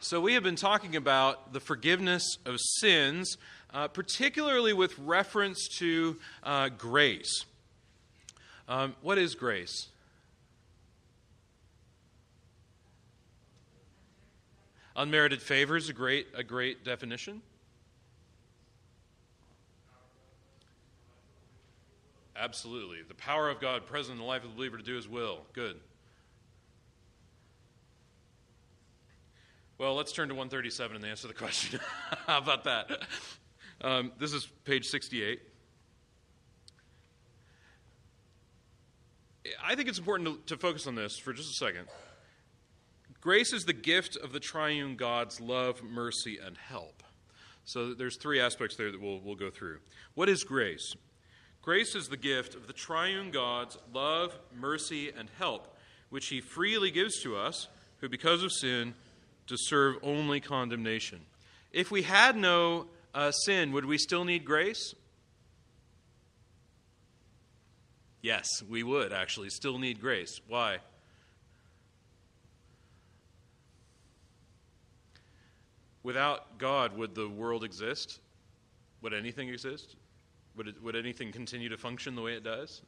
So, we have been talking about the forgiveness of sins, uh, particularly with reference to uh, grace. Um, what is grace? Unmerited favor is a great, a great definition. Absolutely. The power of God present in the life of the believer to do his will. Good. Well, let's turn to 137 and answer the question. How about that? Um, this is page 68. I think it's important to, to, focus on this for just a second. Grace is the gift of the triune God's love, mercy, and help. So there's three aspects there that we'll, we'll go through. What is grace? Grace is the gift of the triune God's love, mercy, and help, which he freely gives to us, who because of sin deserve only condemnation. If we had no uh, sin, would we still need grace? Yes, we would actually still need grace. Why? Without God, would the world exist? Would anything exist? Would, it, would anything continue to function the way it does?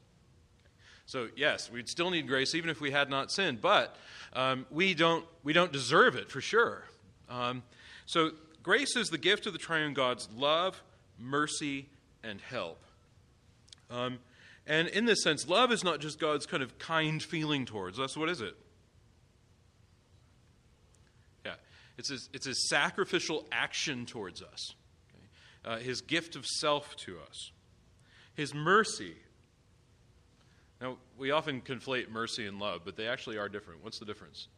So, yes, we'd still need grace even if we had not sinned, but um, we, don't, we don't deserve it for sure. Um, so, grace is the gift of the triune God's love, mercy, and help. Um, and in this sense, love is not just God's kind of kind feeling towards us. What is it? Yeah, it's his, it's his sacrificial action towards us, okay? uh, his gift of self to us. His mercy now, we often conflate mercy and love, but they actually are different. What's the difference?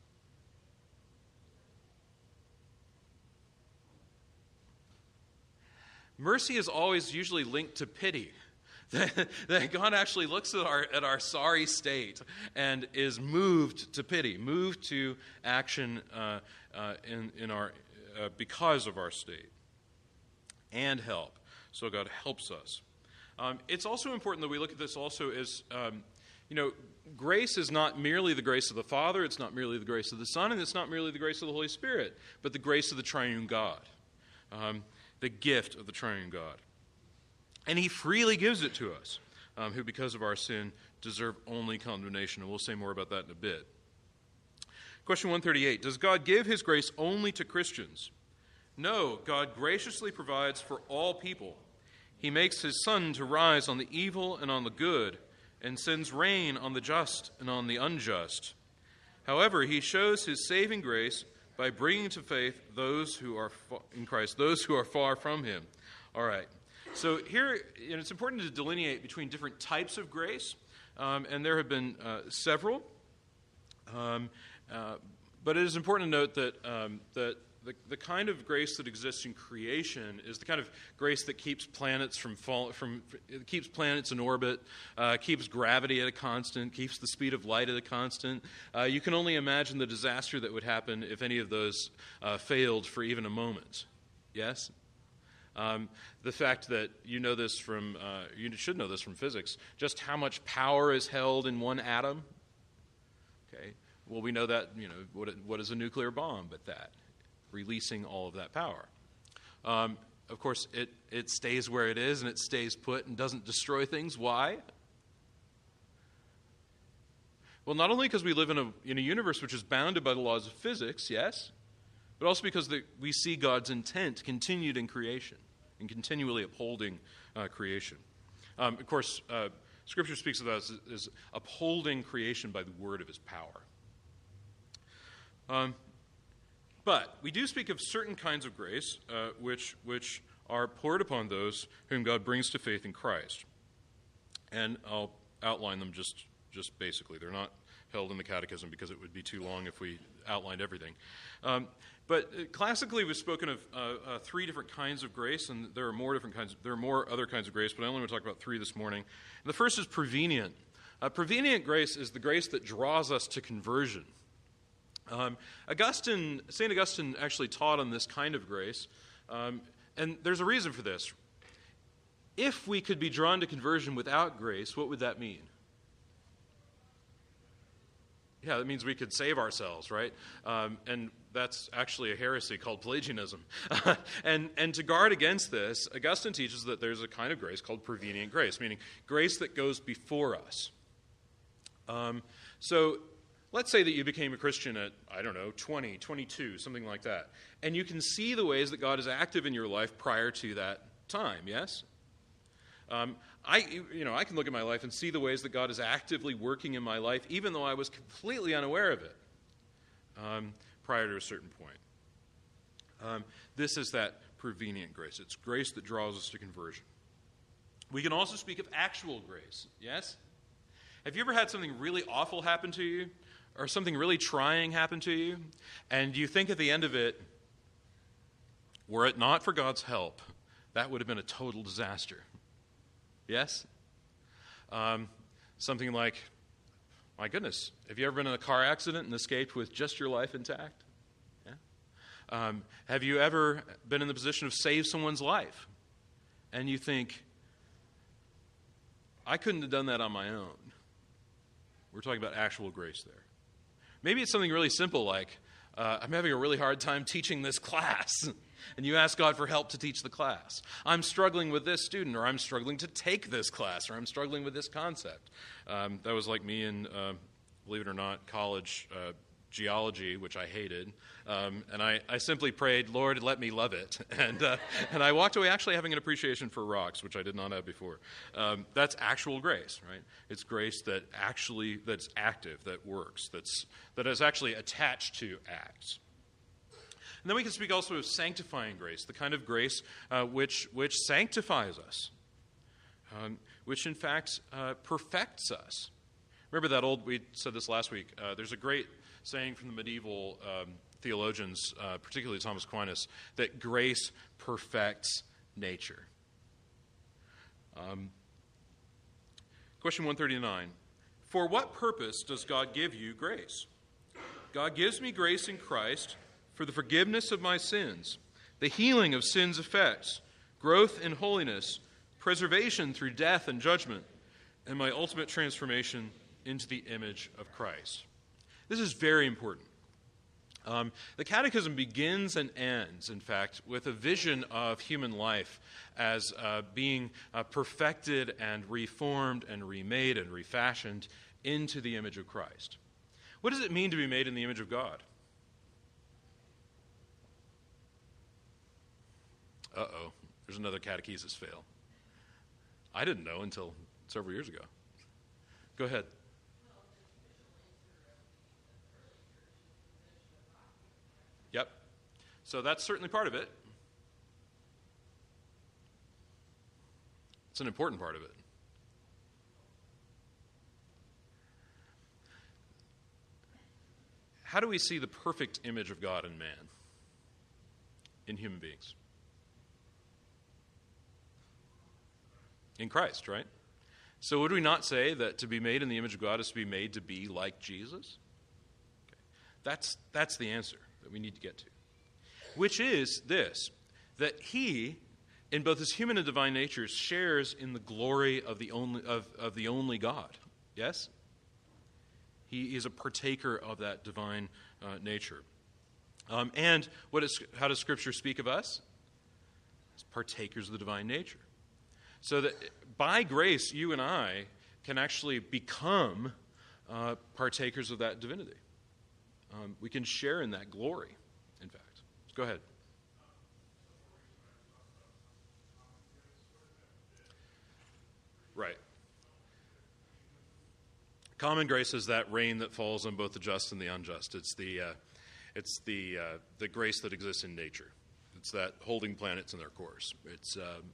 Mercy is always usually linked to pity. that God actually looks at our, at our sorry state and is moved to pity, moved to action uh, uh, in, in our, uh, because of our state, and help. So God helps us. Um, it's also important that we look at this also as um, you know, grace is not merely the grace of the Father, it's not merely the grace of the Son, and it's not merely the grace of the Holy Spirit, but the grace of the triune God, um, the gift of the triune God. And He freely gives it to us, um, who, because of our sin, deserve only condemnation. And we'll say more about that in a bit. Question 138 Does God give His grace only to Christians? No, God graciously provides for all people. He makes His sun to rise on the evil and on the good and sends rain on the just and on the unjust. However, he shows his saving grace by bringing to faith those who are in Christ, those who are far from him. All right. So here, know, it's important to delineate between different types of grace, um, and there have been uh, several. Um, uh, but it is important to note that um, that the, the kind of grace that exists in creation is the kind of grace that keeps planets from fall, from keeps planets in orbit, uh, keeps gravity at a constant, keeps the speed of light at a constant. Uh, you can only imagine the disaster that would happen if any of those uh, failed for even a moment. Yes. Um, the fact that you know this from, uh, you should know this from physics, just how much power is held in one atom. Okay. Well, we know that, you know, what, what is a nuclear bomb but that? Releasing all of that power. Um, of course, it, it stays where it is and it stays put and doesn't destroy things. Why? Well, not only because we live in a, in a universe which is bounded by the laws of physics, yes, but also because the, we see God's intent continued in creation and continually upholding uh, creation. Um, of course, uh, Scripture speaks of that as, as, upholding creation by the word of his power. Um, but we do speak of certain kinds of grace uh, which, which are poured upon those whom God brings to faith in Christ. And I'll outline them just, just basically. They're not held in the Catechism because it would be too long if we outlined everything. Um, but uh, classically, we've spoken of uh, uh, three different kinds of grace, and there are more different kinds. There are more other kinds of grace, but I only want to talk about three this morning. And the first is prevenient. Uh, prevenient grace is the grace that draws us to conversion. Um, Augustine, St. Augustine actually taught on this kind of grace, um, and there's a reason for this. If we could be drawn to conversion without grace, what would that mean? Yeah, that means we could save ourselves, right? Um, and that's actually a heresy called Pelagianism. and, and to guard against this, Augustine teaches that there's a kind of grace called prevenient grace, meaning grace that goes before us. Um, so let's say that you became a Christian at, I don't know, 20, 22, something like that. And you can see the ways that God is active in your life prior to that time, yes? Um, I, you know, I can look at my life and see the ways that God is actively working in my life, even though I was completely unaware of it um, prior to a certain point. Um, this is that prevenient grace. It's grace that draws us to conversion. We can also speak of actual grace, yes? Have you ever had something really awful happen to you, or something really trying happen to you, and you think at the end of it, were it not for God's help, that would have been a total disaster? Yes? Um, something like, my goodness, have you ever been in a car accident and escaped with just your life intact? Yeah? Um, have you ever been in the position of save someone's life? And you think, I couldn't have done that on my own. We're talking about actual grace there. Maybe it's something really simple like, uh, I'm having a really hard time teaching this class. and you ask God for help to teach the class. I'm struggling with this student, or I'm struggling to take this class, or I'm struggling with this concept. Um, that was like me in, uh, believe it or not, college uh, geology, which I hated. Um, and I, I, simply prayed, Lord, let me love it. And, uh, and I walked away actually having an appreciation for rocks, which I did not have before. Um, that's actual grace, right? It's grace that actually, that's active, that works, that's, that is actually attached to acts. And then we can speak also of sanctifying grace, the kind of grace uh, which, which sanctifies us, um, which in fact uh, perfects us. Remember that old, we said this last week, uh, there's a great saying from the medieval um, theologians, uh, particularly Thomas Aquinas, that grace perfects nature. Um, question 139 For what purpose does God give you grace? God gives me grace in Christ for the forgiveness of my sins, the healing of sin's effects, growth in holiness, preservation through death and judgment, and my ultimate transformation into the image of Christ. This is very important. Um, the Catechism begins and ends, in fact, with a vision of human life as uh, being uh, perfected and reformed and remade and refashioned into the image of Christ. What does it mean to be made in the image of God? Uh oh, there's another catechesis fail. I didn't know until several years ago. Go ahead. Yep. So that's certainly part of it. It's an important part of it. How do we see the perfect image of God in man, in human beings? in Christ, right? So, would we not say that to be made in the image of God is to be made to be like Jesus? Okay. That's, that's the answer that we need to get to, which is this that he, in both his human and divine natures, shares in the glory of the only, of, of the only God. Yes? He is a partaker of that divine uh, nature. Um, and what is, how does Scripture speak of us? As partakers of the divine nature. So that by grace, you and I can actually become uh, partakers of that divinity. Um, we can share in that glory. Go ahead. Right. Common grace is that rain that falls on both the just and the unjust. It's the, uh, it's the, uh, the grace that exists in nature. It's that holding planets in their course. It's, um,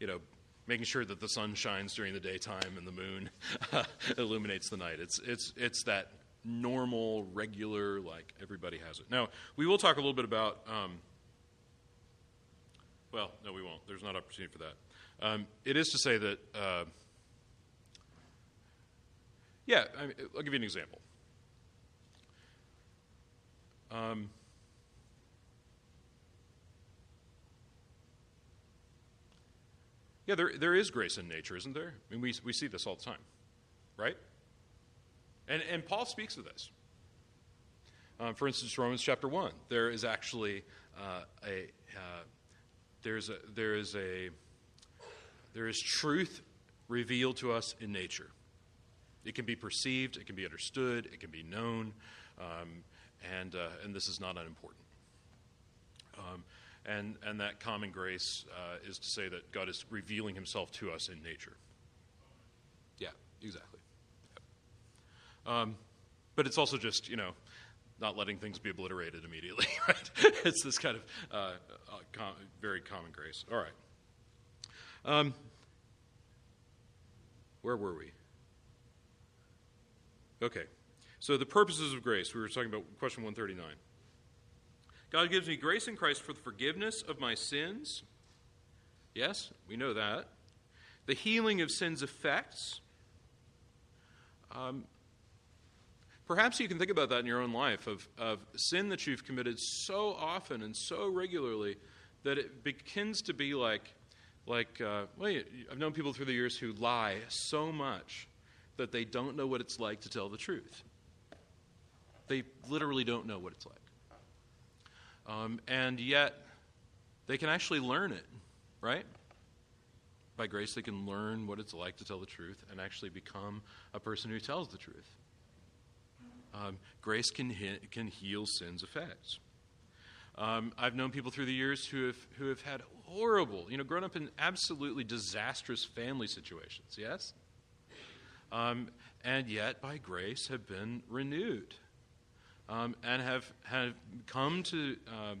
you know, making sure that the sun shines during the daytime and the moon illuminates the night. It's, it's, it's that normal, regular, like everybody has it. Now, we will talk a little bit about, um, well, no, we won't. There's not opportunity for that. Um, it is to say that, uh, yeah, I I'll give you an example. Um, yeah, there, there is grace in nature, isn't there? I mean, we, we see this all the time, right? And, and Paul speaks of this. Um, for instance, Romans chapter 1, there is actually uh, a, uh, there's a, there is a, there is truth revealed to us in nature. It can be perceived, it can be understood, it can be known, um, and, uh, and this is not unimportant. Um, and, and that common grace uh, is to say that God is revealing himself to us in nature. Yeah, exactly. Um, but it's also just, you know, not letting things be obliterated immediately, right? it's this kind of uh, uh, com- very common grace. All right. Um, where were we? Okay. So the purposes of grace, we were talking about question 139. God gives me grace in Christ for the forgiveness of my sins. Yes, we know that. The healing of sin's effects. Um, perhaps you can think about that in your own life of, of sin that you've committed so often and so regularly that it begins to be like, like uh, well, I've known people through the years who lie so much that they don't know what it's like to tell the truth. They literally don't know what it's like. Um, and yet, they can actually learn it, right? By grace, they can learn what it's like to tell the truth and actually become a person who tells the truth. Um, grace can, he- can heal sin's effects. Um, I've known people through the years who have, who have had horrible, you know, grown up in absolutely disastrous family situations, yes? Um, and yet, by grace, have been renewed um, and have, have come, to, uh,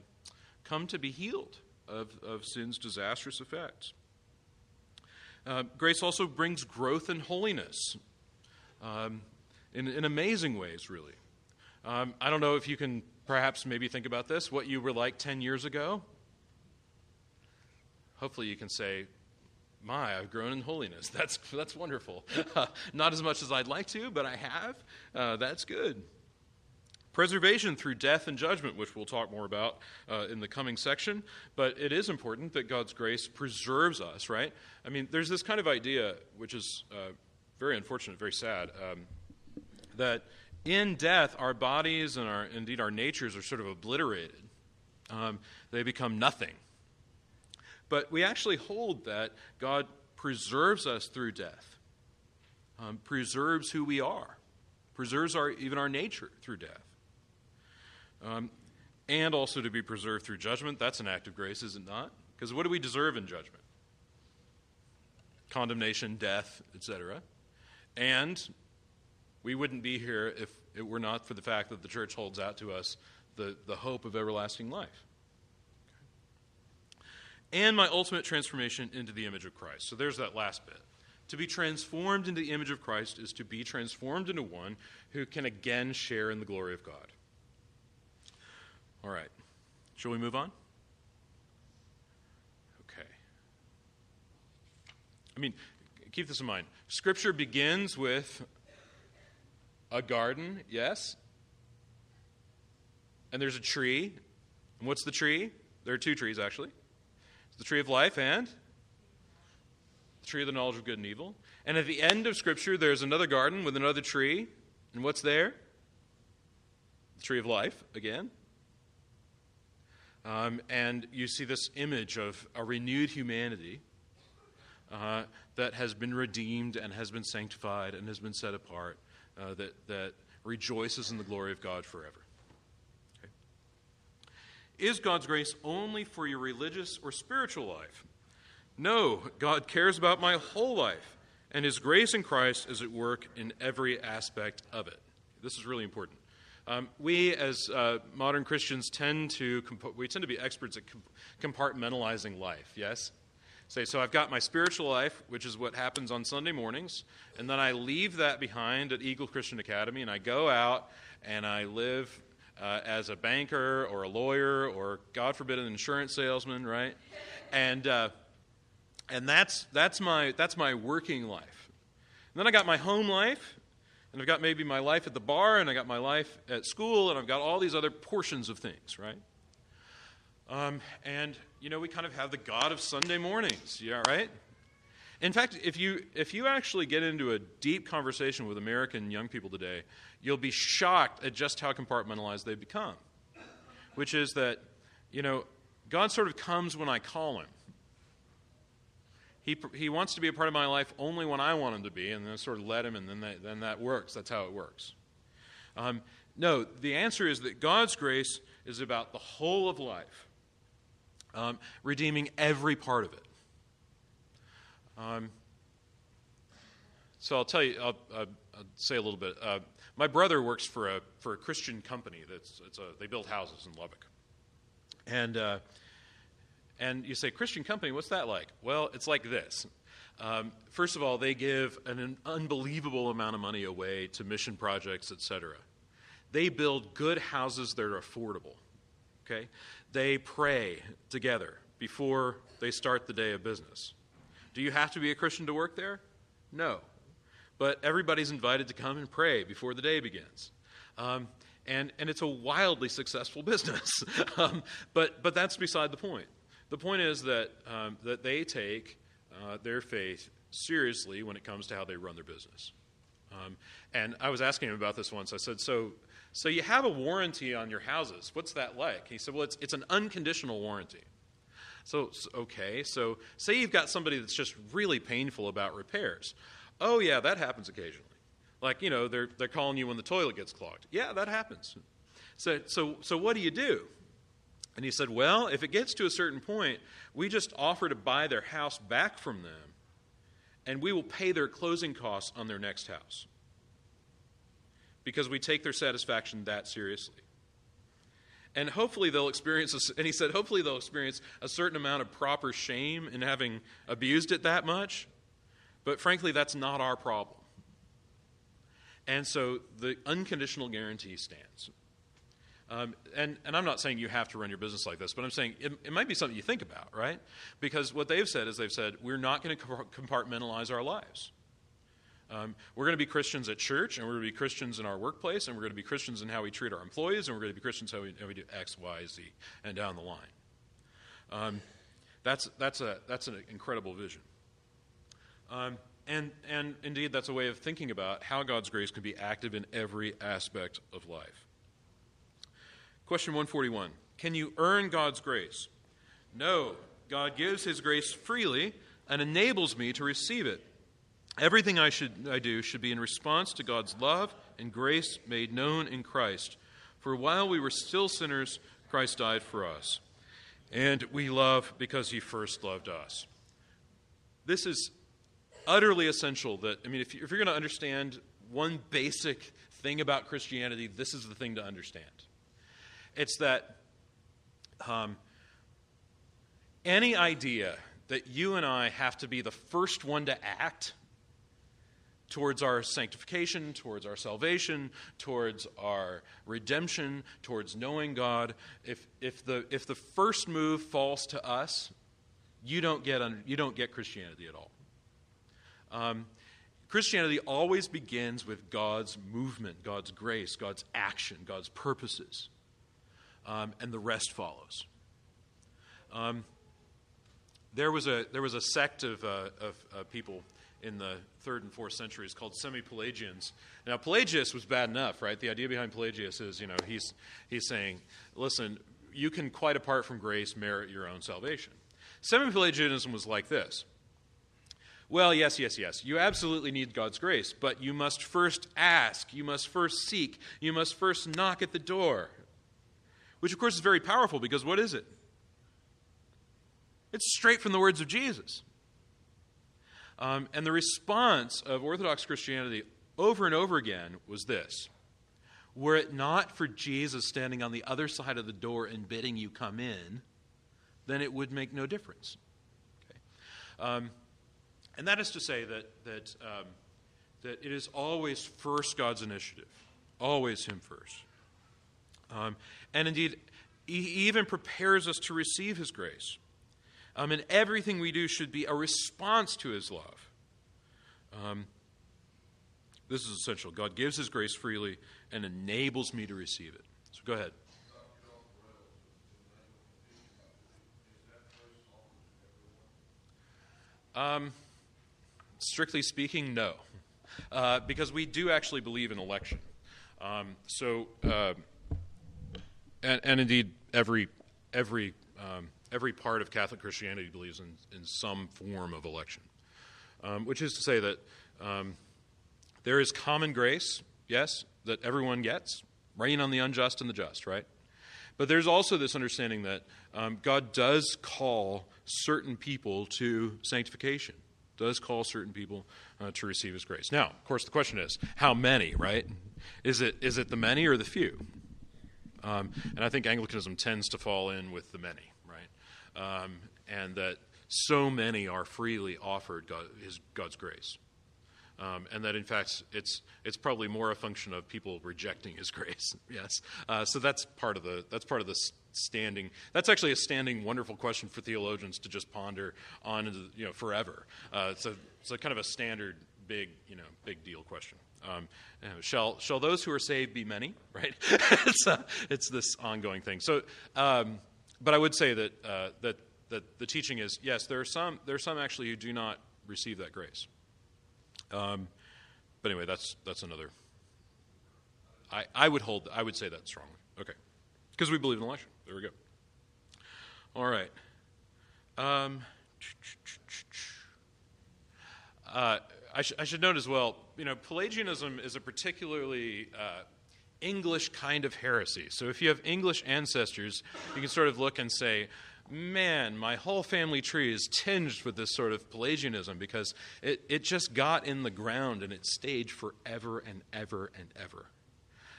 come to be healed of, of sin's disastrous effects. Uh, grace also brings growth in holiness um, in, in amazing ways, really. Um, I don't know if you can perhaps maybe think about this, what you were like 10 years ago. Hopefully, you can say, my, I've grown in holiness. That's, that's wonderful. Not as much as I'd like to, but I have. Uh, that's good. Preservation through death and judgment, which we'll talk more about uh, in the coming section. But it is important that God's grace preserves us, right? I mean, there's this kind of idea, which is uh, very unfortunate, very sad, um, that in death, our bodies and our, indeed our natures are sort of obliterated. Um, they become nothing. But we actually hold that God preserves us through death, um, preserves who we are, preserves our, even our nature through death. Um, and also to be preserved through judgment. That's an act of grace, is it not? Because what do we deserve in judgment? Condemnation, death, etc. And we wouldn't be here if it were not for the fact that the church holds out to us the, the hope of everlasting life. And my ultimate transformation into the image of Christ. So there's that last bit. To be transformed into the image of Christ is to be transformed into one who can again share in the glory of God. All right. Shall we move on? Okay. I mean, keep this in mind. Scripture begins with a garden, yes? And there's a tree. And what's the tree? There are two trees, actually. It's the tree of life and the tree of the knowledge of good and evil. And at the end of Scripture, there's another garden with another tree. And what's there? The tree of life, again. Um, and you see this image of a renewed humanity uh, that has been redeemed and has been sanctified and has been set apart, uh, that, that rejoices in the glory of God forever. Okay. Is God's grace only for your religious or spiritual life? No, God cares about my whole life, and His grace in Christ is at work in every aspect of it. This is really important. Um, we, as uh, modern Christians, tend to comp- we tend to be experts at comp- compartmentalizing life. Yes, Say, so I've got my spiritual life, which is what happens on Sunday mornings, and then I leave that behind at Eagle Christian Academy, and I go out and I live uh, as a banker or a lawyer or, God forbid, an insurance salesman, right? And uh, and that's that's my that's my working life. And then I got my home life, and I've got maybe my life at the bar, and I got my life at school, and I've got all these other portions of things, right? Um, and you know, we kind of have the God of Sunday mornings, yeah, right? In fact, if you if you actually get into a deep conversation with American young people today, you'll be shocked at just how compartmentalized they've become. Which is that, you know, God sort of comes when I call him. He, he wants to be a part of my life only when I want him to be, and then sort of let him, and then that, then that works. That's how it works. Um, no, the answer is that God's grace is about the whole of life um, redeeming every part of it. Um, so I'll tell you, I'll, I'll, I'll say a little bit. Uh, my brother works for a for a Christian company that's it's a, they build houses in Lubbock, and uh, and you say Christian company, what's that like? Well, it's like this. Um, first of all, they give an, an unbelievable amount of money away to mission projects, etc. They build good houses that are affordable. Okay, they pray together before they start the day of business. Do you have to be a Christian to work there? No. But everybody's invited to come and pray before the day begins. Um, and, and it's a wildly successful business. um, but, but that's beside the point. The point is that, um, that they take uh, their faith seriously when it comes to how they run their business. Um, and I was asking him about this once. I said, So so you have a warranty on your houses. What's that like? He said, Well, it's, it's an unconditional warranty. So, okay, so say you've got somebody that's just really painful about repairs. Oh, yeah, that happens occasionally. Like, you know, they're, they're calling you when the toilet gets clogged. Yeah, that happens. So, so, so what do you do? And he said, Well, if it gets to a certain point, we just offer to buy their house back from them, and we will pay their closing costs on their next house because we take their satisfaction that seriously. And hopefully they'll experience, a, and he said, hopefully they'll experience a certain amount of proper shame in having abused it that much. But frankly, that's not our problem. And so the unconditional guarantee stands. Um, and, and I'm not saying you have to run your business like this, but I'm saying it, it might be something you think about, right? Because what they've said is they've said, we're not going to compartmentalize our lives. Um, we're going to be Christians at church, and we're going to be Christians in our workplace, and we're going to be Christians in how we treat our employees, and we're going to be Christians how we, how we do X, Y, Z, and down the line. Um, that's, that's, a, that's an incredible vision. Um, and, and indeed, that's a way of thinking about how God's grace can be active in every aspect of life. Question 141 Can you earn God's grace? No. God gives His grace freely and enables me to receive it. Everything I, should, I do should be in response to God's love and grace made known in Christ. For while we were still sinners, Christ died for us. And we love because he first loved us. This is utterly essential that, I mean, if, you, if you're going to understand one basic thing about Christianity, this is the thing to understand. It's that um, any idea that you and I have to be the first one to act towards our sanctification, towards our salvation, towards our redemption, towards knowing God. If, if, the, if the first move falls to us, you don't get, under, you don't get Christianity at all. Um, Christianity always begins with God's movement, God's grace, God's action, God's purposes, um, and the rest follows. Um, there was a there was a sect of, uh, of uh, people in the third and fourth centuries called semi-Pelagians. Now, Pelagius was bad enough, right? The idea behind Pelagius is, you know, he's, he's saying, listen, you can, quite apart from grace, merit your own salvation. Semi-Pelagianism was like this. Well, yes, yes, yes. You absolutely need God's grace, but you must first ask, you must first seek, you must first knock at the door. Which, of course, is very powerful because what is it? It's straight from the words of Jesus. Um, and the response of Orthodox Christianity over and over again was this Were it not for Jesus standing on the other side of the door and bidding you come in, then it would make no difference. Okay. Um, and that is to say that, that, um, that it is always first God's initiative, always Him first. Um, and indeed, He even prepares us to receive His grace. Um, and everything we do should be a response to His love. Um, this is essential. God gives His grace freely and enables me to receive it. So go ahead. Um, strictly speaking, no, uh, because we do actually believe in election. Um, so, uh, and, and, indeed, every every um, every part of Catholic Christianity believes in, in some form of election, um, which is to say that um, there is common grace, yes, that everyone gets, rain on the unjust and the just, right? But there's also this understanding that um, God does call certain people to sanctification, does call certain people uh, to receive His grace. Now, of course, the question is, how many, right? Is it, is it the many or the few? Um, and I think Anglicanism tends to fall in with the many? Um, and that so many are freely offered God, his, God's grace. Um, and that in fact it's it's probably more a function of people rejecting His grace. yes, uh, so that's part of the that's part of the standing. That's actually a standing wonderful question for theologians to just ponder on you know forever. Uh, it's a it's a kind of a standard big you know big deal question. Um, shall shall those who are saved be many? Right? it's uh, it's this ongoing thing. So, um, but I would say that uh, that that the teaching is yes, there are some there are some actually who do not receive that grace. Um, but anyway, that's that's another. I, I would hold. I would say that strongly. Okay, because we believe in election. There we go. All right. Um, uh, I, sh- I, should note as well. You know, Pelagianism is a particularly uh, English kind of heresy. So if you have English ancestors, you can sort of look and say, man, my whole family tree is tinged with this sort of Pelagianism because it, it just got in the ground and it stayed forever and ever and ever.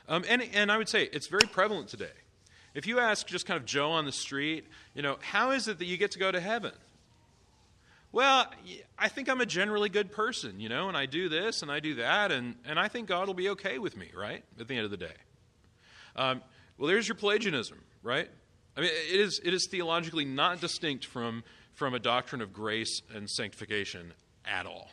Um, and, and I would say it's very prevalent today. If you ask just kind of Joe on the street, you know, how is it that you get to go to heaven? Well, I think I'm a generally good person, you know, and I do this and I do that, and, and I think God will be okay with me, right, at the end of the day. Um, well, there's your Pelagianism, right? I mean, it is, it is theologically not distinct from, from a doctrine of grace and sanctification at all.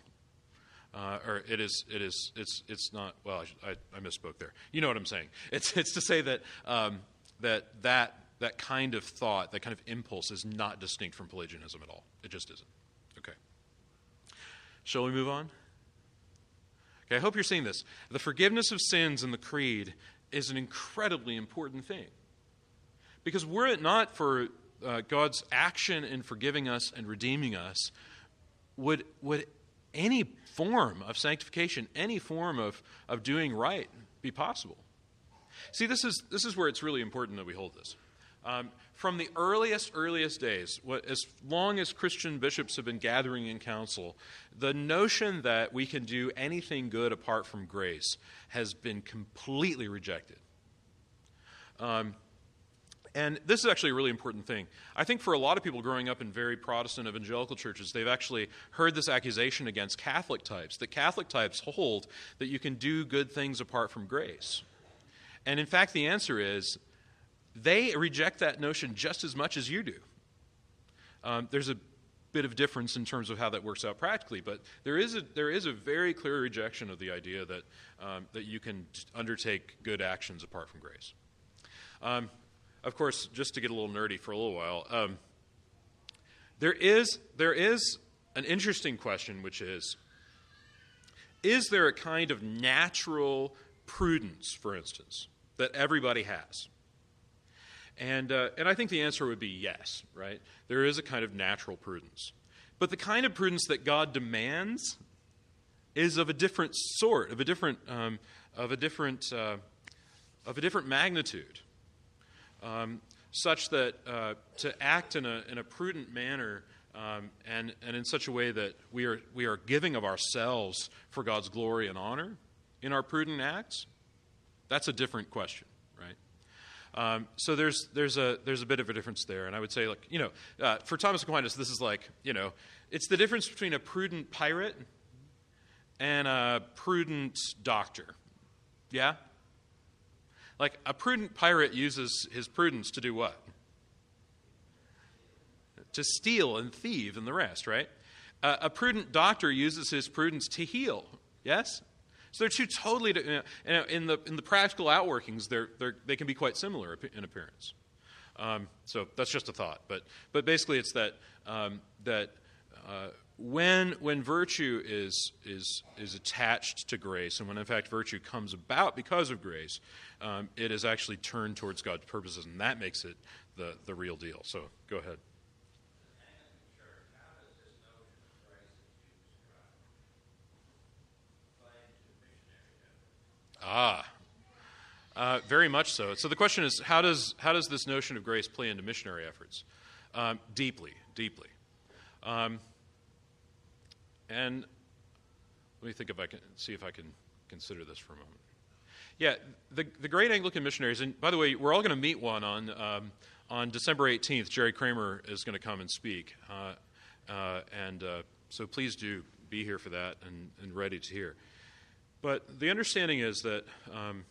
Uh, or it is, it is, it's, it's not. Well, I, I, misspoke there. You know what I'm saying? It's, it's to say that um, that that that kind of thought, that kind of impulse, is not distinct from Pelagianism at all. It just isn't. Shall we move on? Okay. I hope you're seeing this. The forgiveness of sins in the creed is an incredibly important thing. Because were it not for uh, God's action in forgiving us and redeeming us, would, would any form of sanctification, any form of, of doing right be possible? See, this is, this is where it's really important that we hold this. Um, from the earliest, earliest days, as long as Christian bishops have been gathering in council, the notion that we can do anything good apart from grace has been completely rejected. Um, and this is actually a really important thing. I think for a lot of people growing up in very Protestant evangelical churches, they've actually heard this accusation against Catholic types that Catholic types hold that you can do good things apart from grace. And in fact, the answer is they reject that notion just as much as you do. Um, there's a bit of difference in terms of how that works out practically, but there is a, there is a very clear rejection of the idea that, um, that you can undertake good actions apart from grace. Um, of course, just to get a little nerdy for a little while, um, there, is, there is an interesting question, which is Is there a kind of natural prudence, for instance, that everybody has? And, uh, and I think the answer would be yes, right? There is a kind of natural prudence. But the kind of prudence that God demands is of a different sort, of a different, um, of a different, uh, of a different magnitude um, such that uh, to act in a, in a prudent manner um, and, and in such a way that we are, we are giving of ourselves for God's glory and honor in our prudent acts, that's a different question? Um, so there's, there's, a, there's a bit of a difference there. And I would say, like, you know, uh, for Thomas Aquinas, this is like, you know, it's the difference between a prudent pirate and a prudent doctor. Yeah? Like a prudent pirate uses his prudence to do what? To steal and thieve and the rest, right? Uh, a prudent doctor uses his prudence to heal. Yes? So they're two totally, you know, in the in the practical outworkings, they're, they're they can be quite similar in appearance. Um, so that's just a thought, but but basically, it's that um, that uh, when when virtue is is is attached to grace, and when in fact virtue comes about because of grace, um, it is actually turned towards God's purposes, and that makes it the the real deal. So go ahead. Ah, uh, very much so. So the question is, how does how does this notion of grace play into missionary efforts? Um, deeply, deeply. Um, and let me think if I can see if I can consider this for a moment. Yeah, the the great Anglican missionaries, and by the way, we're all going to meet one on um, on December 18th. Jerry Kramer is going to come and speak, uh, uh, and uh, so please do be here for that and, and ready to hear. But the understanding is that um,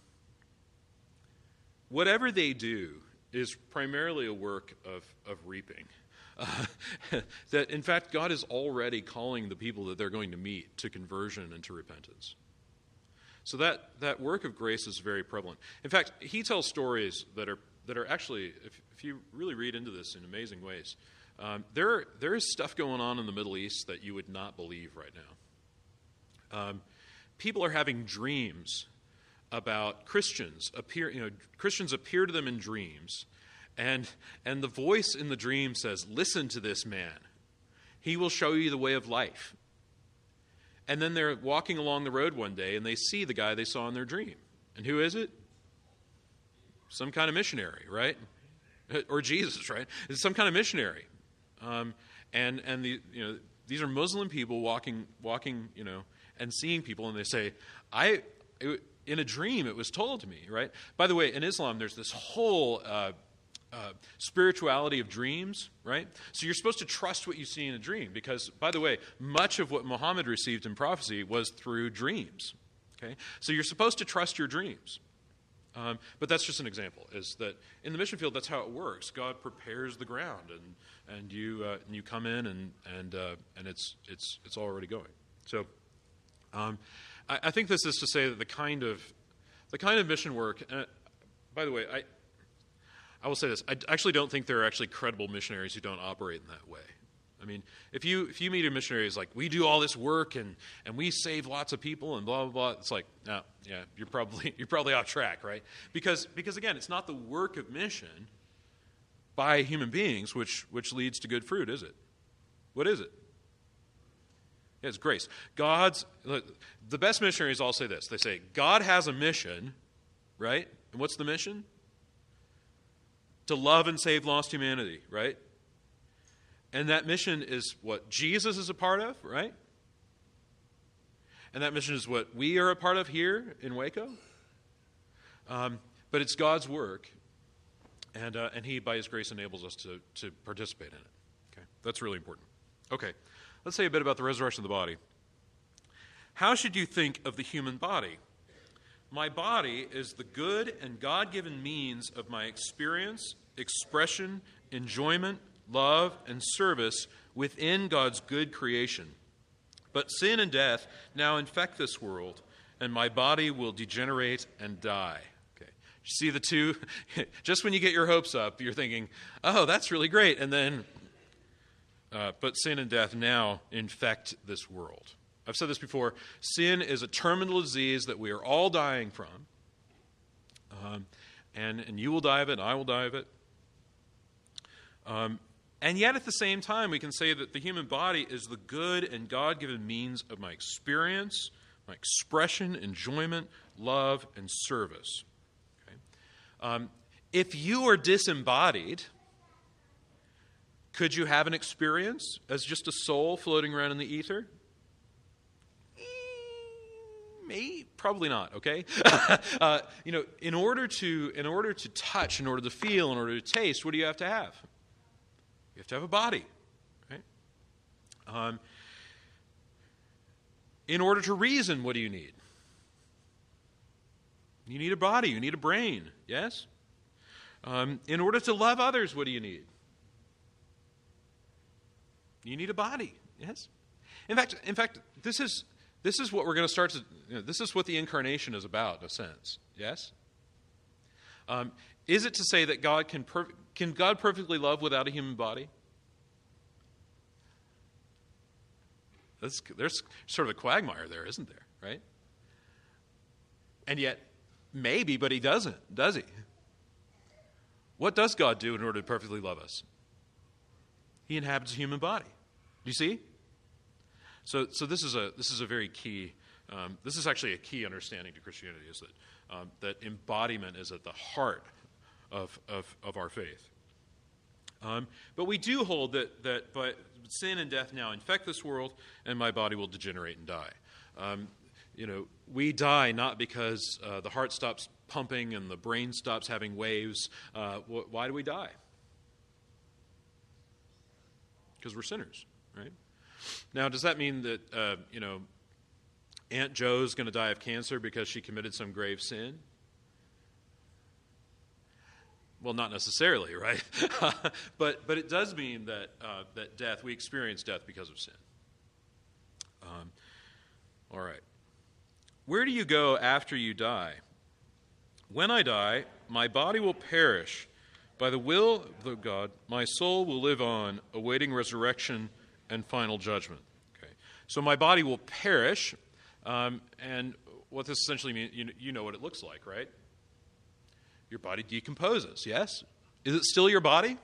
whatever they do is primarily a work of, of reaping. Uh, that in fact, God is already calling the people that they're going to meet to conversion and to repentance. So that, that work of grace is very prevalent. In fact, he tells stories that are, that are actually, if, if you really read into this in amazing ways, um, there, there is stuff going on in the Middle East that you would not believe right now. Um, people are having dreams about Christians appear you know Christians appear to them in dreams and and the voice in the dream says listen to this man. He will show you the way of life. And then they're walking along the road one day and they see the guy they saw in their dream. And who is it? Some kind of missionary right? Or Jesus right? It's some kind of missionary. Um, and and the you know these are Muslim people walking walking you know and seeing people, and they say, I, it, in a dream, it was told to me, right? By the way, in Islam, there's this whole uh, uh, spirituality of dreams, right? So you're supposed to trust what you see in a dream because, by the way, much of what Muhammad received in prophecy was through dreams. Okay, so you're supposed to trust your dreams. Um, but that's just an example. Is that in the mission field? That's how it works. God prepares the ground, and and you uh, and you come in, and and uh, and it's it's it's already going. So um, I, I, think this is to say that the kind of the kind of mission work. Uh, by the way, I I will say this: I actually don't think there are actually credible missionaries who don't operate in that way. I mean, if you if you meet a missionary who's like, we do all this work and and we save lots of people and blah blah blah, it's like, no, yeah, you're probably you're probably off track, right? Because because again, it's not the work of mission by human beings which which leads to good fruit, is it? What is it? It's grace. God's the best missionaries all say this. They say God has a mission, right? And what's the mission? To love and save lost humanity, right? And that mission is what Jesus is a part of, right? And that mission is what we are a part of here in Waco. Um, but it's God's work, and, uh, and He, by His grace, enables us to, to participate in it. Okay, that's really important. Okay. Let's say a bit about the resurrection of the body. How should you think of the human body? My body is the good and God given means of my experience, expression, enjoyment, love, and service within God's good creation. But sin and death now infect this world, and my body will degenerate and die. Okay. You see the two? Just when you get your hopes up, you're thinking, oh, that's really great. And then uh, but sin and death now infect this world. I've said this before sin is a terminal disease that we are all dying from. Um, and, and you will die of it, and I will die of it. Um, and yet, at the same time, we can say that the human body is the good and God given means of my experience, my expression, enjoyment, love, and service. Okay? Um, if you are disembodied, could you have an experience as just a soul floating around in the ether? Maybe, probably not. Okay, uh, you know, in order to in order to touch, in order to feel, in order to taste, what do you have to have? You have to have a body, right? Um, in order to reason, what do you need? You need a body, you need a brain, yes? Um, in order to love others, what do you need? You need a body, yes? In fact, in fact, this is this is what we're going to start to. You know, this is what the incarnation is about, in a sense. Yes. Um, is it to say that God can can God perfectly love without a human body? That's, there's sort of a quagmire there, isn't there? Right? And yet, maybe, but he doesn't, does he? What does God do in order to perfectly love us? He inhabits a human body. Do you see? So, so this is a this is a very key. Um, this is actually a key understanding to Christianity is that um, that embodiment is at the heart of of, of our faith. Um, but we do hold that that but sin and death now infect this world, and my body will degenerate and die. Um, you know, we die not because uh, the heart stops pumping and the brain stops having waves. Uh, wh- why do we die? Because we're sinners, right? Now, does that mean that, uh, you know, Aunt Joe's going to die of cancer because she committed some grave sin? Well, not necessarily, right? but, but it does mean that, uh, that death, we experience death because of sin. Um, all right. Where do you go after you die? When I die, my body will perish. By the will of God, my soul will live on, awaiting resurrection and final judgment. Okay. So my body will perish, um, and what this essentially means, you, you know what it looks like, right? Your body decomposes, yes? Is it still your body?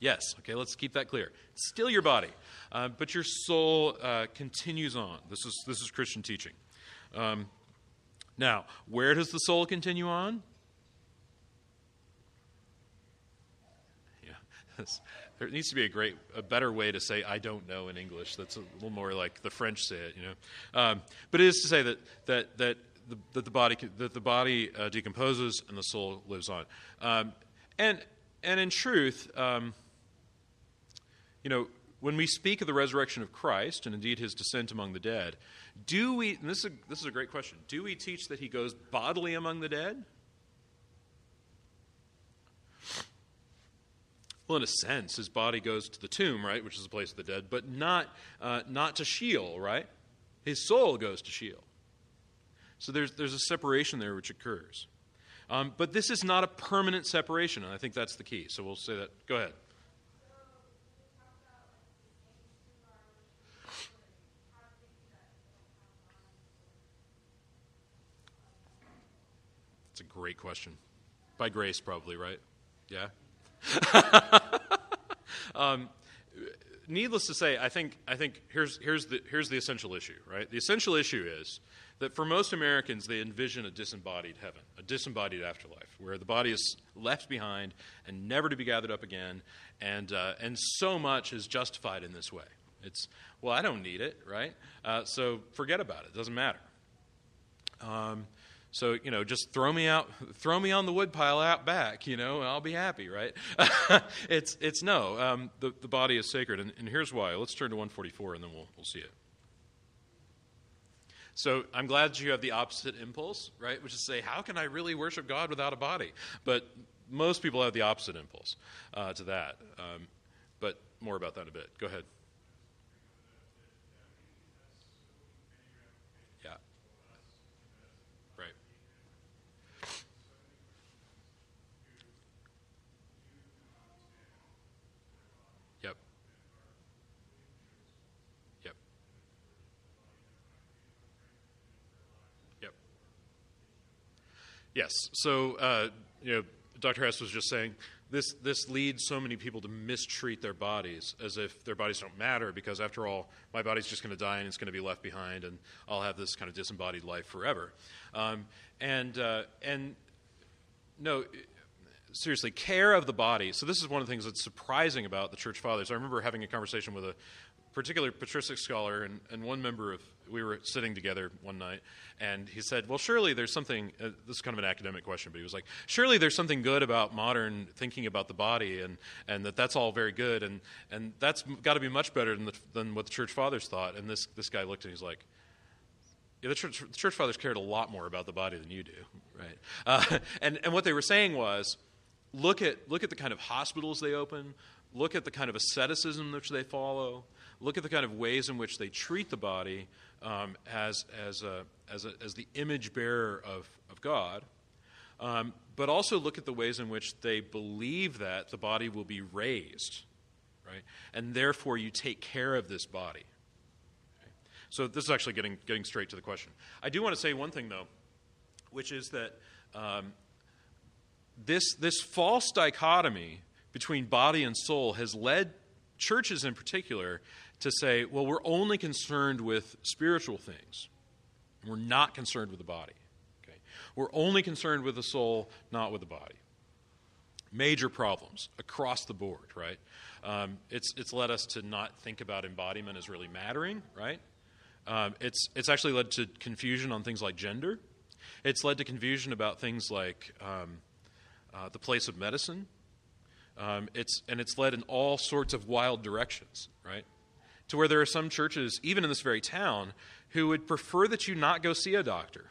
Yes. Okay, let's keep that clear. Still your body, uh, but your soul uh, continues on. This is, this is Christian teaching. Um, now, where does the soul continue on? Yeah, there needs to be a great, a better way to say "I don't know" in English. That's a little more like the French say it, you know. Um, but it is to say that that that the, that the body that the body uh, decomposes and the soul lives on. Um, and and in truth, um, you know, when we speak of the resurrection of Christ and indeed his descent among the dead, do we, and this is, a, this is a great question, do we teach that he goes bodily among the dead? Well, in a sense, his body goes to the tomb, right, which is the place of the dead, but not, uh, not to Sheol, right? His soul goes to Sheol. So there's, there's a separation there which occurs. Um, but this is not a permanent separation, and I think that's the key. So we'll say that. Go ahead. That's a great question. By grace, probably, right? Yeah? um, needless to say, I think, I think here's, here's, the, here's the essential issue, right? The essential issue is that for most Americans, they envision a disembodied heaven, a disembodied afterlife, where the body is left behind and never to be gathered up again, and, uh, and so much is justified in this way. It's, well, I don't need it, right? Uh, so forget about it, it doesn't matter. Um, so, you know, just throw me out, throw me on the woodpile out back, you know, and I'll be happy, right? it's, it's no. Um, the, the body is sacred. And, and here's why. Let's turn to 144 and then we'll, we'll see it. So I'm glad you have the opposite impulse, right? Which is say, how can I really worship God without a body? But most people have the opposite impulse uh, to that. Um, but more about that in a bit. Go ahead. Yes. So, uh, you know, Dr. Hess was just saying this, this leads so many people to mistreat their bodies as if their bodies don't matter because, after all, my body's just going to die and it's going to be left behind and I'll have this kind of disembodied life forever. Um, and, uh, and no, seriously, care of the body. So, this is one of the things that's surprising about the church fathers. I remember having a conversation with a particular patristic scholar and, and one member of we were sitting together one night, and he said, "Well, surely there's something." Uh, this is kind of an academic question, but he was like, "Surely there's something good about modern thinking about the body, and, and that that's all very good, and and that's got to be much better than the, than what the church fathers thought." And this this guy looked and he's like. Yeah, the church, the church fathers cared a lot more about the body than you do, right? Uh, and, and what they were saying was, look at, look at the kind of hospitals they open, look at the kind of asceticism which they follow, look at the kind of ways in which they treat the body, um, as, as, a, as, a, as the image bearer of, of God, um, but also look at the ways in which they believe that the body will be raised, right? And therefore, you take care of this body. Okay? So, this is actually getting, getting straight to the question. I do want to say one thing, though, which is that um, this, this false dichotomy between body and soul has led churches in particular to say, well, we're only concerned with spiritual things. We're not concerned with the body. Okay? We're only concerned with the soul, not with the body. Major problems across the board, right? Um, it's, it's led us to not think about embodiment as really mattering, right? Um, it's, it's actually led to confusion on things like gender. It's led to confusion about things like um, uh, the place of medicine. Um, it's, and it's led in all sorts of wild directions, right? To where there are some churches, even in this very town, who would prefer that you not go see a doctor.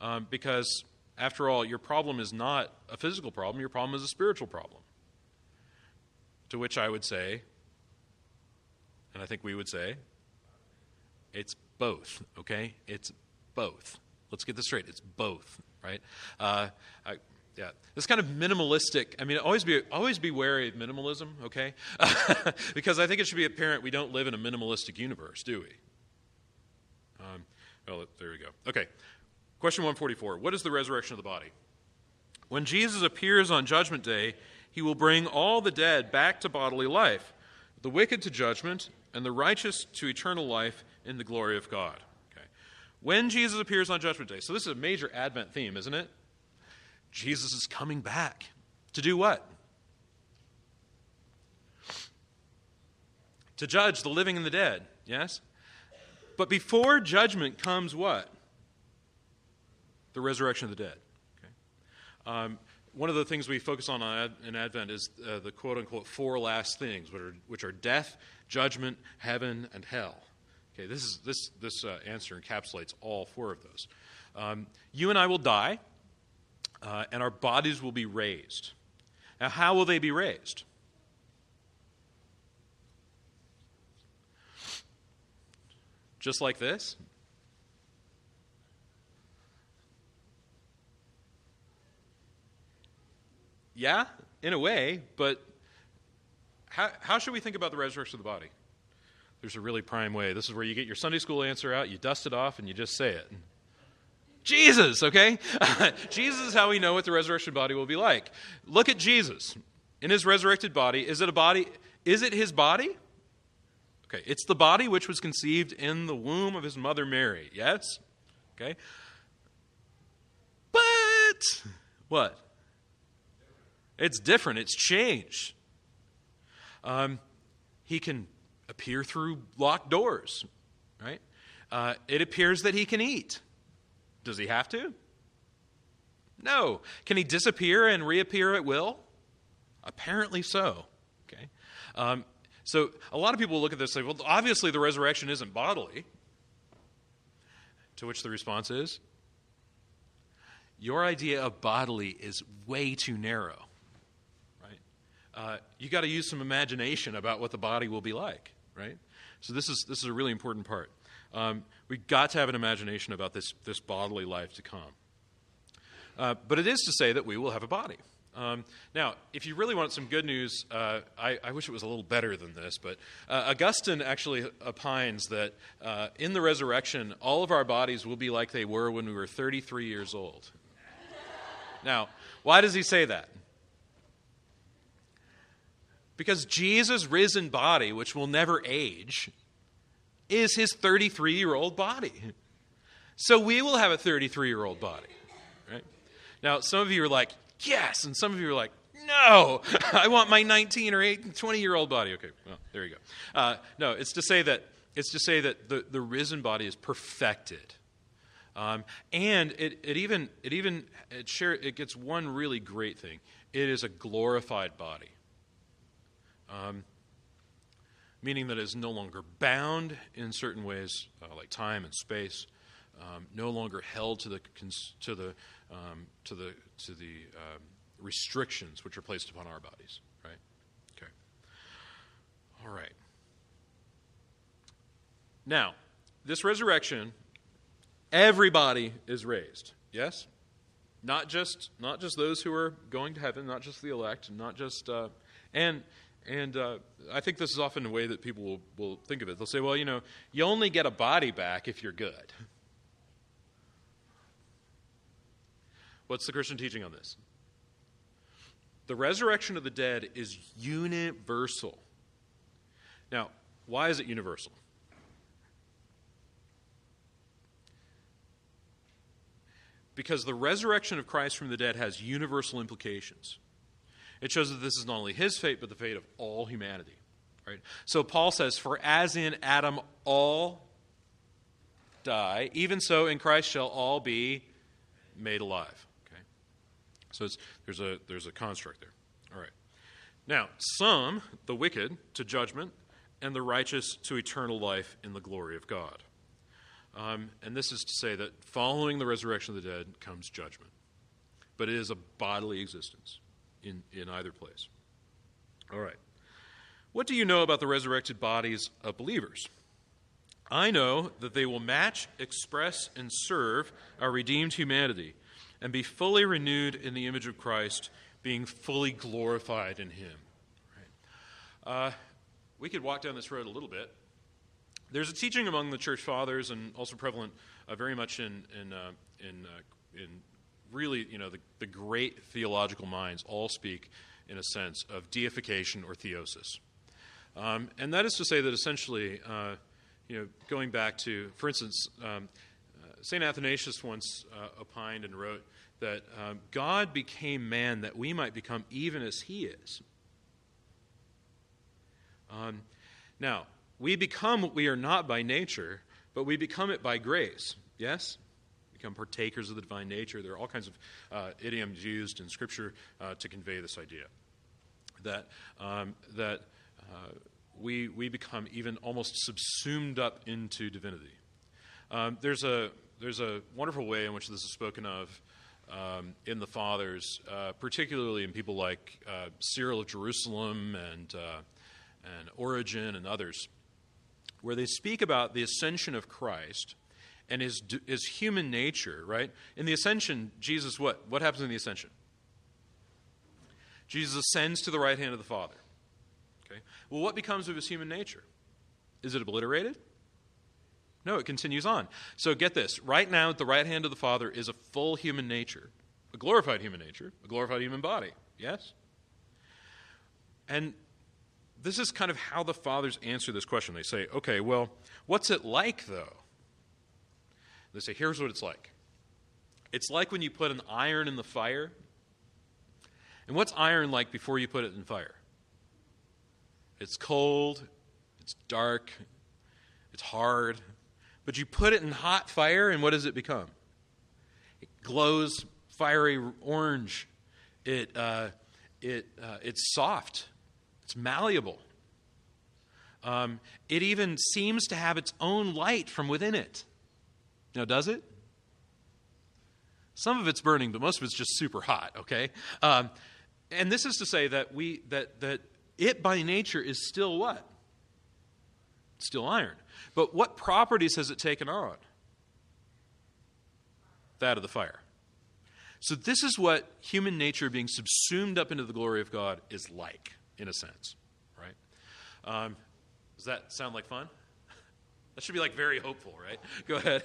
Um, because, after all, your problem is not a physical problem, your problem is a spiritual problem. To which I would say, and I think we would say, it's both, okay? It's both. Let's get this straight. It's both, right? Uh, I, yeah, this kind of minimalistic. I mean, always be always be wary of minimalism, okay? because I think it should be apparent we don't live in a minimalistic universe, do we? Um, well, there we go. Okay, question one forty four. What is the resurrection of the body? When Jesus appears on Judgment Day, he will bring all the dead back to bodily life, the wicked to judgment, and the righteous to eternal life in the glory of God. Okay. When Jesus appears on Judgment Day, so this is a major Advent theme, isn't it? Jesus is coming back. To do what? To judge the living and the dead, yes? But before judgment comes what? The resurrection of the dead. Okay? Um, one of the things we focus on in Advent is uh, the quote unquote four last things, which are, which are death, judgment, heaven, and hell. Okay, this, is, this, this uh, answer encapsulates all four of those. Um, you and I will die uh, and our bodies will be raised. Now, how will they be raised? Just like this? Yeah, in a way, but how, how should we think about the resurrection of the body? There's a really prime way. This is where you get your Sunday school answer out, you dust it off, and you just say it. Jesus, okay? Jesus is how we know what the resurrection body will be like. Look at Jesus in his resurrected body. Is it a body? Is it his body? Okay, it's the body which was conceived in the womb of his mother Mary. Yes? Okay. But what? It's different. It's changed. Um, he can appear through locked doors, right? Uh, it appears that he can eat. Does he have to? No. Can he disappear and reappear at will? Apparently so. Okay. Um, so a lot of people look at this and say, well, obviously the resurrection isn't bodily. To which the response is, your idea of bodily is way too narrow. Right? Uh, you got to use some imagination about what the body will be like. Right? So this is this is a really important part. Um, we've got to have an imagination about this, this bodily life to come. Uh, but it is to say that we will have a body. Um, now, if you really want some good news, uh, I, I, wish it was a little better than this, but uh, Augustine actually opines that uh, in the resurrection, all of our bodies will be like they were when we were 33 years old. now, why does he say that? Because Jesus' risen body, which will never age, is his 33 year old body. So we will have a 33 year old body. Right? Now, some of you are like, yes, and some of you are like, No, I want my 19 or 8, 20 year old body. Okay, well, there you go. Uh, no, it's to say that it's to say that the, the risen body is perfected. Um, and it, it even it even it share it gets one really great thing. It is a glorified body. Um, meaning that it is no longer bound in certain ways, uh, like time and space, um, no longer held to the to the um, to the to the um, restrictions which are placed upon our bodies. Right? Okay. All right. Now, this resurrection, everybody is raised. Yes. Not just not just those who are going to heaven, not just the elect, not just uh, and and uh, I think this is often a way that people will, will think of it. They'll say, well, you know, you only get a body back if you're good. What's the Christian teaching on this? The resurrection of the dead is universal. Now, why is it universal? Because the resurrection of Christ from the dead has universal implications. It shows that this is not only his fate, but the fate of all humanity. Right? So Paul says, For as in Adam all die, even so in Christ shall all be made alive. Okay? So there's, a, there's a construct there. All right. Now, some, the wicked, to judgment, and the righteous to eternal life in the glory of God. Um, and this is to say that following the resurrection of the dead comes judgment. But it is a bodily existence in, in either place. All right. What do you know about the resurrected bodies of believers? I know that they will match, express, and serve our redeemed humanity and be fully renewed in the image of Christ, being fully glorified in Him. Right. Uh, we could walk down this road a little bit. There's a teaching among the church fathers, and also prevalent uh, very much in in uh, in, uh, in really, you know, the, the great theological minds all speak, in a sense, of deification or theosis. Um, and that is to say that essentially, uh, you know, going back to, for instance, um, uh, St. Athanasius once uh, opined and wrote that um, God became man that we might become even as he is. Um, now, we become what we are not by nature, but we become it by grace. Yes? Become partakers of the divine nature. There are all kinds of uh, idioms used in Scripture uh, to convey this idea that um, that uh, we we become even almost subsumed up into divinity. Um, there's a there's a wonderful way in which this is spoken of. Um, in the fathers, uh, particularly in people like uh, Cyril of Jerusalem and uh, and Origen and others, where they speak about the ascension of Christ and his, his human nature, right? In the ascension, Jesus, what? What happens in the ascension? Jesus ascends to the right hand of the Father. Okay. Well, what becomes of his human nature? Is it obliterated? No, it continues on. So get this. Right now, at the right hand of the Father is a full human nature, a glorified human nature, a glorified human body. Yes? And this is kind of how the fathers answer this question. They say, okay, well, what's it like, though? They say, here's what it's like it's like when you put an iron in the fire. And what's iron like before you put it in fire? It's cold, it's dark, it's hard. But you put it in hot fire, and what does it become? It glows fiery orange. It, uh, it, uh, it's soft, it's malleable. Um, it even seems to have its own light from within it. Now, does it? Some of it's burning, but most of it's just super hot, okay? Um, and this is to say that, we, that, that it by nature is still what? Still iron. But what properties has it taken on? That of the fire. So, this is what human nature being subsumed up into the glory of God is like, in a sense, right? Um, does that sound like fun? That should be like very hopeful, right? Go ahead.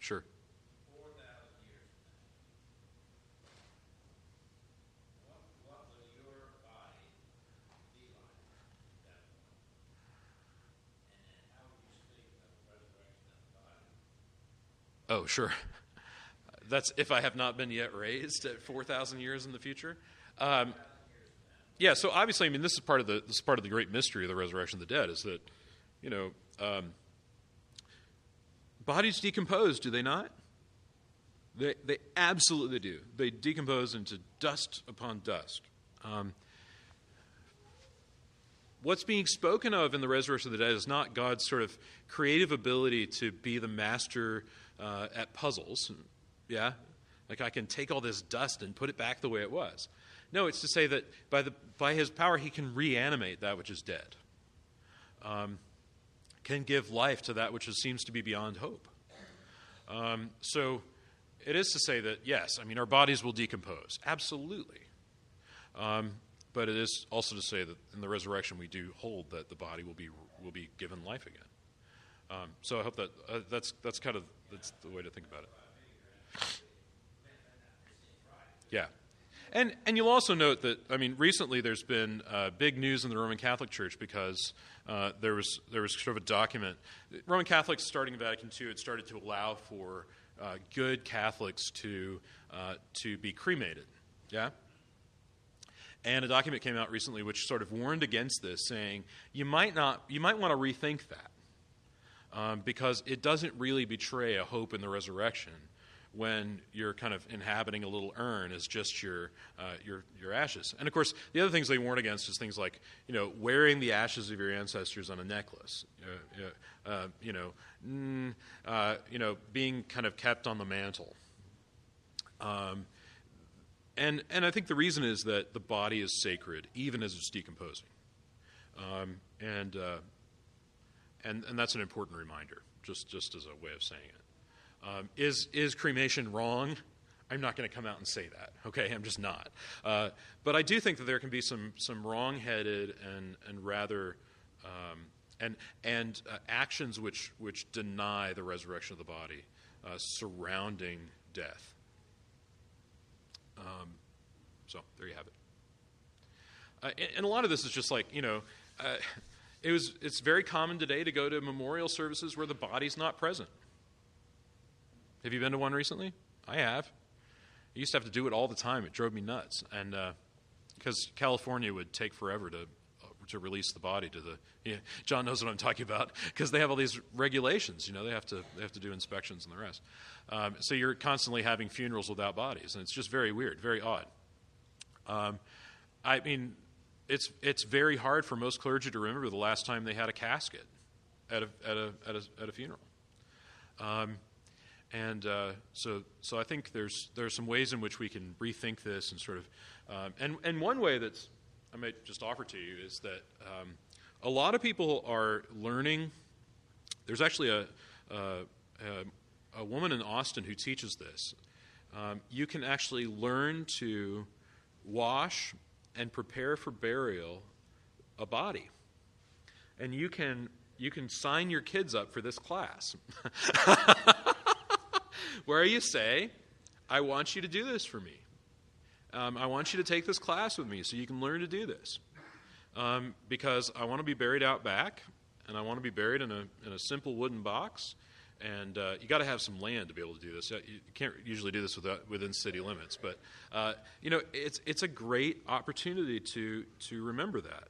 Sure. Oh, sure. that's if I have not been yet raised at 4,000 years in the future. Um, yeah, so obviously, I mean, this is part of the this is part of the great mystery of the resurrection of the dead is that, you know, um, bodies decompose, do they not? They they absolutely do. They decompose into dust upon dust. Um, what's being spoken of in the resurrection of the dead is not God's sort of creative ability to be the master uh, at puzzles. Yeah? Like I can take all this dust and put it back the way it was. No, it's to say that by, the, by his power, he can reanimate that which is dead, um, can give life to that which seems to be beyond hope. Um, so it is to say that, yes, I mean, our bodies will decompose. Absolutely. Um, but it is also to say that in the resurrection we do hold that the body will be will be given life again. Um, so I hope that uh, that's that's kind of that's the way to think about it. Yeah, and and you'll also note that I mean recently there's been uh, big news in the Roman Catholic Church because uh, there was there was sort of a document. Roman Catholics starting in Vatican II had started to allow for uh, good Catholics to uh, to be cremated. Yeah. And a document came out recently which sort of warned against this, saying you might not, you might want to rethink that um, because it doesn't really betray a hope in the resurrection when you're kind of inhabiting a little urn as just your, uh, your, your ashes. And of course, the other things they warn against is things like, you know, wearing the ashes of your ancestors on a necklace, uh, uh, you know, mm, uh, you know, being kind of kept on the mantle. Um, and, and I think the reason is that the body is sacred, even as it's decomposing. Um, and, uh, and, and that's an important reminder, just, just as a way of saying it. Um, is, is cremation wrong? I'm not going to come out and say that, okay? I'm just not. Uh, but I do think that there can be some, some wrong headed and, and rather. Um, and, and uh, actions which, which deny the resurrection of the body uh, surrounding death. Um, so there you have it. Uh, and, a lot of this is just like you know, uh, it was. It's very common today to go to memorial services where the body's not present. Have you been to one recently? I have. I used to have to do it all the time. It drove me nuts, and because uh, California would take forever to uh, to release the body to the. John knows what I'm talking about because they have all these regulations. You know, they have to they have to do inspections and the rest. Um, so you're constantly having funerals without bodies, and it's just very weird, very odd. Um, I mean, it's it's very hard for most clergy to remember the last time they had a casket at a at a at a, at a funeral. Um, and uh, so so I think there's there are some ways in which we can rethink this and sort of um, and and one way that's I might just offer to you is that um, a lot of people are learning. There's actually a, a, a woman in Austin who teaches this. Um, you can actually learn to wash and prepare for burial a body. And you can you can sign your kids up for this class. Where you say, I want you to do this for me. Um, I want you to take this class with me so you can learn to do this. Um, because I want to be buried out back, and I want to be buried in a, in a simple wooden box, and uh, you got to have some land to be able to do this. You can't usually do this without, within city limits, but uh, you know it's it's a great opportunity to to remember that.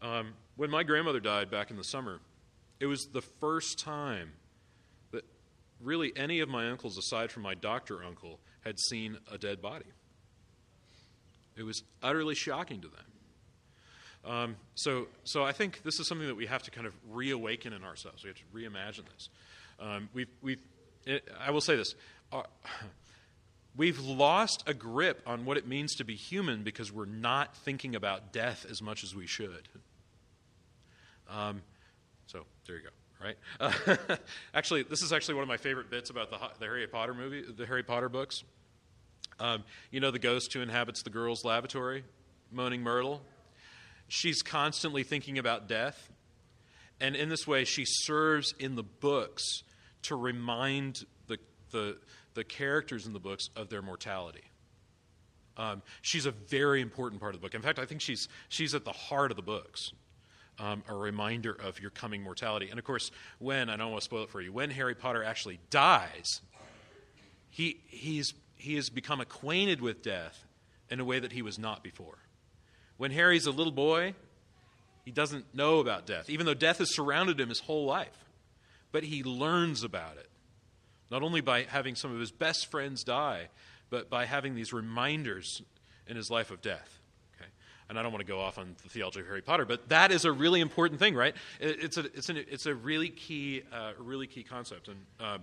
Um, when my grandmother died back in the summer, it was the first time really any of my uncles, aside from my doctor uncle, had seen a dead body. It was utterly shocking to them. Um, so, so I think this is something that we have to kind of reawaken in ourselves. We have to reimagine this. Um, we've, we've, I will say this. Uh, we've lost a grip on what it means to be human because we're not thinking about death as much as we should. Um, so there you go. Right? Uh, actually, this is actually one of my favorite bits about the, the Harry Potter movie, the Harry Potter books. Um, you know the ghost who inhabits the girls' lavatory, Moaning Myrtle. She's constantly thinking about death, and in this way, she serves in the books to remind the, the, the characters in the books of their mortality. Um, she's a very important part of the book. In fact, I think she's, she's at the heart of the books. Um, a reminder of your coming mortality. And of course, when, I don't want to spoil it for you, when Harry Potter actually dies, he, he's, he has become acquainted with death in a way that he was not before. When Harry's a little boy, he doesn't know about death, even though death has surrounded him his whole life. But he learns about it, not only by having some of his best friends die, but by having these reminders in his life of death. And I don't want to go off on the theology of Harry Potter, but that is a really important thing, right? It's a, it's, an, it's a really key, uh, really key concept. And uh,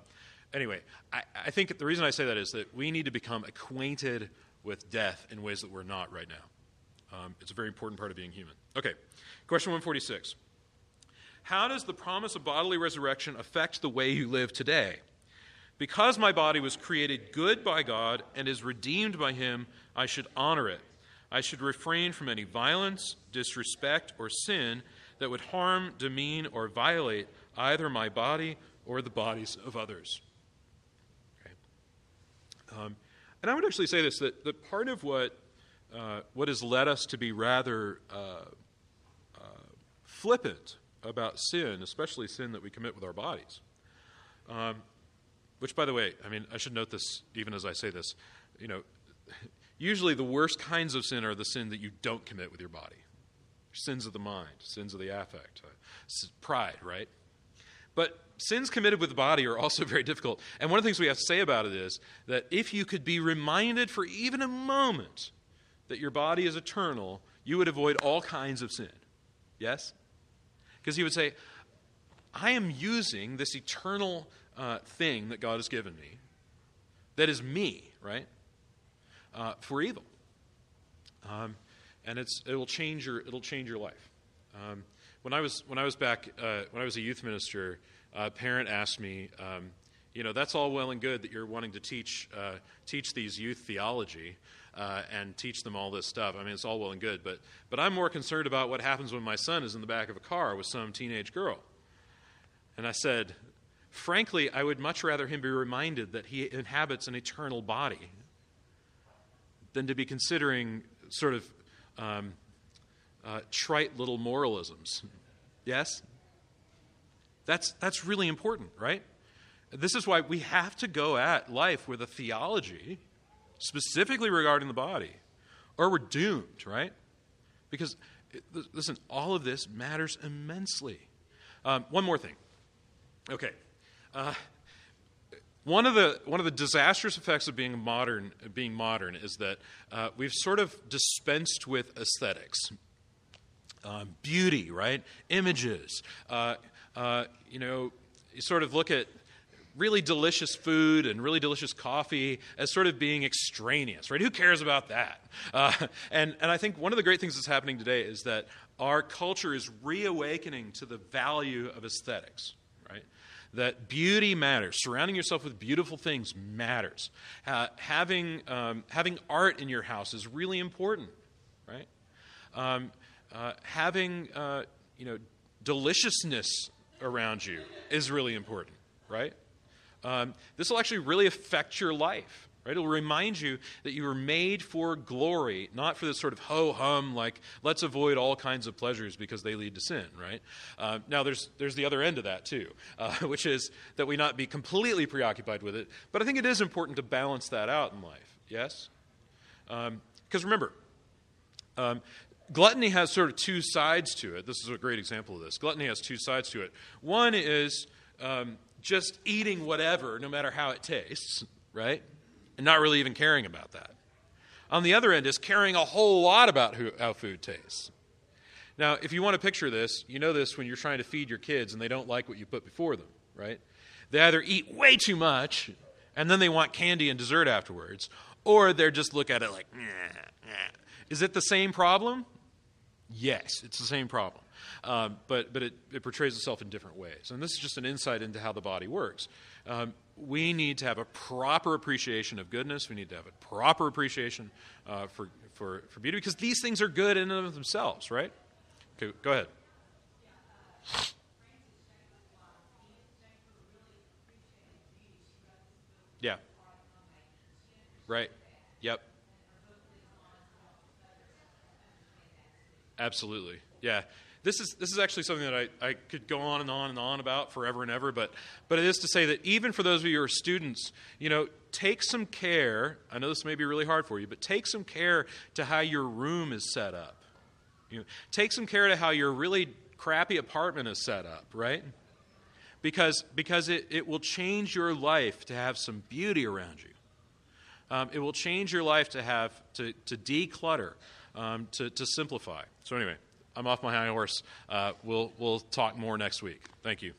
anyway, I, I think the reason I say that is that we need to become acquainted with death in ways that we're not right now. Um, it's a very important part of being human. Okay, question 146. How does the promise of bodily resurrection affect the way you live today? Because my body was created good by God and is redeemed by Him, I should honor it. I should refrain from any violence, disrespect, or sin that would harm, demean, or violate either my body or the bodies of others. Okay. Um, and I would actually say this that, that part of what, uh, what has led us to be rather uh, uh, flippant about sin, especially sin that we commit with our bodies, um, which, by the way, I mean, I should note this even as I say this. You know, usually the worst kinds of sin are the sin that you don't commit with your body sins of the mind, sins of the affect, uh, pride, right? But sins committed with the body are also very difficult. And one of the things we have to say about it is that if you could be reminded for even a moment that your body is eternal, you would avoid all kinds of sin. Yes? Because you would say, I am using this eternal uh, thing that God has given me, that is me, right, uh, for evil. Um, and it's, it will change your, it'll change your life. Um, when I was when I was back uh, when I was a youth minister, a parent asked me, um, you know, that's all well and good that you're wanting to teach uh, teach these youth theology uh, and teach them all this stuff. I mean, it's all well and good, but but I'm more concerned about what happens when my son is in the back of a car with some teenage girl. And I said, frankly, I would much rather him be reminded that he inhabits an eternal body than to be considering sort of um, uh, trite little moralisms. Yes? That's, that's really important, right? This is why we have to go at life with a theology specifically regarding the body, or we're doomed, right? Because, listen, all of this matters immensely. Um, one more thing. Okay. Uh, one of the one of the disastrous effects of being modern being modern is that uh, we've sort of dispensed with aesthetics um, beauty, right? Images. Uh, uh, you know, you sort of look at really delicious food and really delicious coffee as sort of being extraneous, right? Who cares about that? Uh, and, and I think one of the great things that's happening today is that our culture is reawakening to the value of aesthetics, right? That beauty matters. Surrounding yourself with beautiful things matters. Uh, having, um, having art in your house is really important, right? Um, uh, having uh, you know deliciousness around you is really important, right? Um, this will actually really affect your life, right? It'll remind you that you were made for glory, not for this sort of ho hum, like let's avoid all kinds of pleasures because they lead to sin, right? Uh, now, there's there's the other end of that too, uh, which is that we not be completely preoccupied with it. But I think it is important to balance that out in life. Yes, because um, remember, um, gluttony has sort of two sides to it. This is a great example of this. Gluttony has two sides to it. One is um, just eating whatever, no matter how it tastes, right? And not really even caring about that. On the other end is caring a whole lot about who, how food tastes. Now, if you want to picture this, you know this when you're trying to feed your kids and they don't like what you put before them, right? They either eat way too much and then they want candy and dessert afterwards, or they're just look at it like, nah, nah. Is it the same problem? Yes, it's the same problem. Um, but but it, it, portrays itself in different ways. And this is just an insight into how the body works. Um, we need to have a proper appreciation of goodness. We need to have a proper appreciation uh, for, for, for beauty because these things are good in and of themselves, right? Okay, go ahead. Yeah. Right. Yep. Absolutely. Yeah. This is, this is actually something that I, I could go on and on and on about forever and ever, but, but it is to say that even for those of you who are students, you know, take some care. I know this may be really hard for you, but take some care to how your room is set up. You know, take some care to how your really crappy apartment is set up, right? Because, because it, it will change your life to have some beauty around you. Um, it will change your life to have to, to declutter, um, to, to simplify. So anyway, I'm off my high horse. Uh, we'll, we'll talk more next week. Thank you.